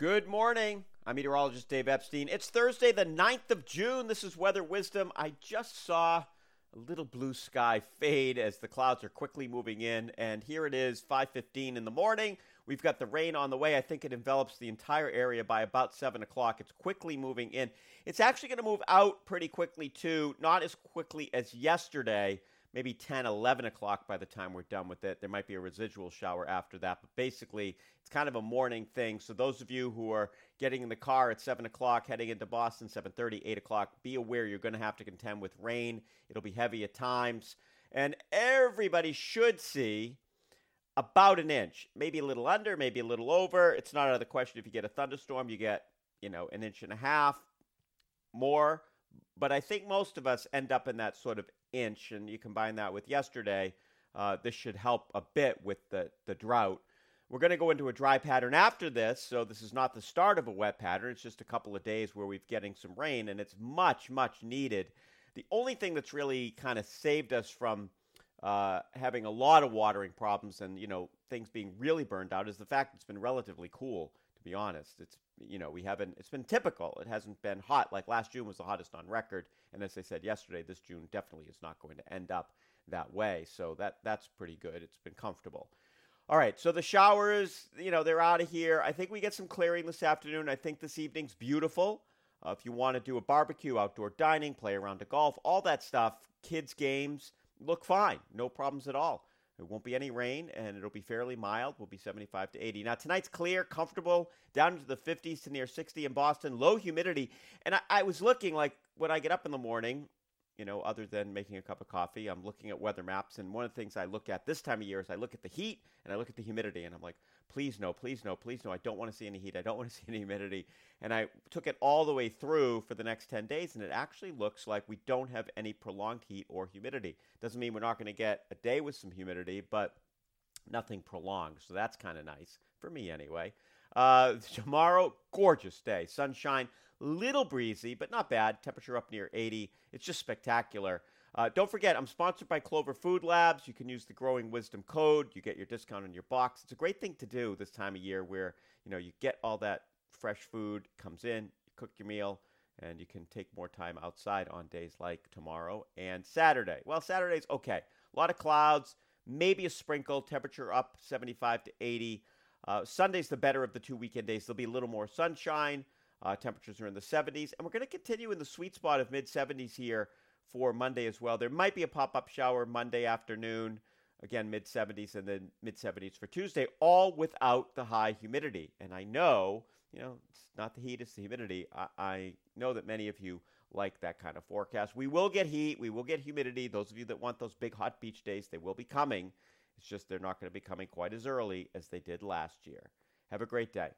Good morning. I'm meteorologist Dave Epstein. It's Thursday, the 9th of June. This is Weather Wisdom. I just saw a little blue sky fade as the clouds are quickly moving in, and here it is, 5:15 in the morning. We've got the rain on the way. I think it envelops the entire area by about seven o'clock. It's quickly moving in. It's actually going to move out pretty quickly too, not as quickly as yesterday maybe 10, 11 o'clock by the time we're done with it. There might be a residual shower after that, but basically, it's kind of a morning thing. So those of you who are getting in the car at 7 o'clock, heading into Boston, 7.30, 8 o'clock, be aware you're going to have to contend with rain. It'll be heavy at times. And everybody should see about an inch, maybe a little under, maybe a little over. It's not out of the question if you get a thunderstorm, you get, you know, an inch and a half more. But I think most of us end up in that sort of inch, and you combine that with yesterday, uh, this should help a bit with the, the drought. We're going to go into a dry pattern after this, so this is not the start of a wet pattern. It's just a couple of days where we're getting some rain, and it's much, much needed. The only thing that's really kind of saved us from uh, having a lot of watering problems and you know things being really burned out is the fact it's been relatively cool. To be honest, it's you know, we haven't, it's been typical. It hasn't been hot. Like last June was the hottest on record. And as I said yesterday, this June definitely is not going to end up that way. So that, that's pretty good. It's been comfortable. All right, so the showers, you know, they're out of here. I think we get some clearing this afternoon. I think this evening's beautiful. Uh, if you want to do a barbecue, outdoor dining, play around to golf, all that stuff, kids' games look fine. No problems at all. There won't be any rain, and it'll be fairly mild. We'll be 75 to 80. Now, tonight's clear, comfortable, down into the 50s to near 60 in Boston, low humidity. And I, I was looking like when I get up in the morning, you know, other than making a cup of coffee, I'm looking at weather maps. And one of the things I look at this time of year is I look at the heat and I look at the humidity. And I'm like, please no, please no, please no. I don't want to see any heat. I don't want to see any humidity. And I took it all the way through for the next 10 days, and it actually looks like we don't have any prolonged heat or humidity. Doesn't mean we're not going to get a day with some humidity, but nothing prolonged. So that's kind of nice, for me anyway. Uh, tomorrow, gorgeous day. Sunshine, little breezy, but not bad. Temperature up near 80. It's just spectacular. Uh, don't forget, I'm sponsored by Clover Food Labs. You can use the Growing Wisdom code. You get your discount on your box. It's a great thing to do this time of year where you know you get all that fresh food comes in, you cook your meal, and you can take more time outside on days like tomorrow and Saturday. Well, Saturday's okay. A lot of clouds, maybe a sprinkle. Temperature up 75 to 80. Uh, Sunday's the better of the two weekend days. There'll be a little more sunshine. Uh, temperatures are in the 70s, and we're going to continue in the sweet spot of mid 70s here for Monday as well. There might be a pop up shower Monday afternoon, again, mid 70s, and then mid 70s for Tuesday, all without the high humidity. And I know, you know, it's not the heat, it's the humidity. I, I know that many of you like that kind of forecast. We will get heat, we will get humidity. Those of you that want those big hot beach days, they will be coming. It's just they're not going to be coming quite as early as they did last year. Have a great day.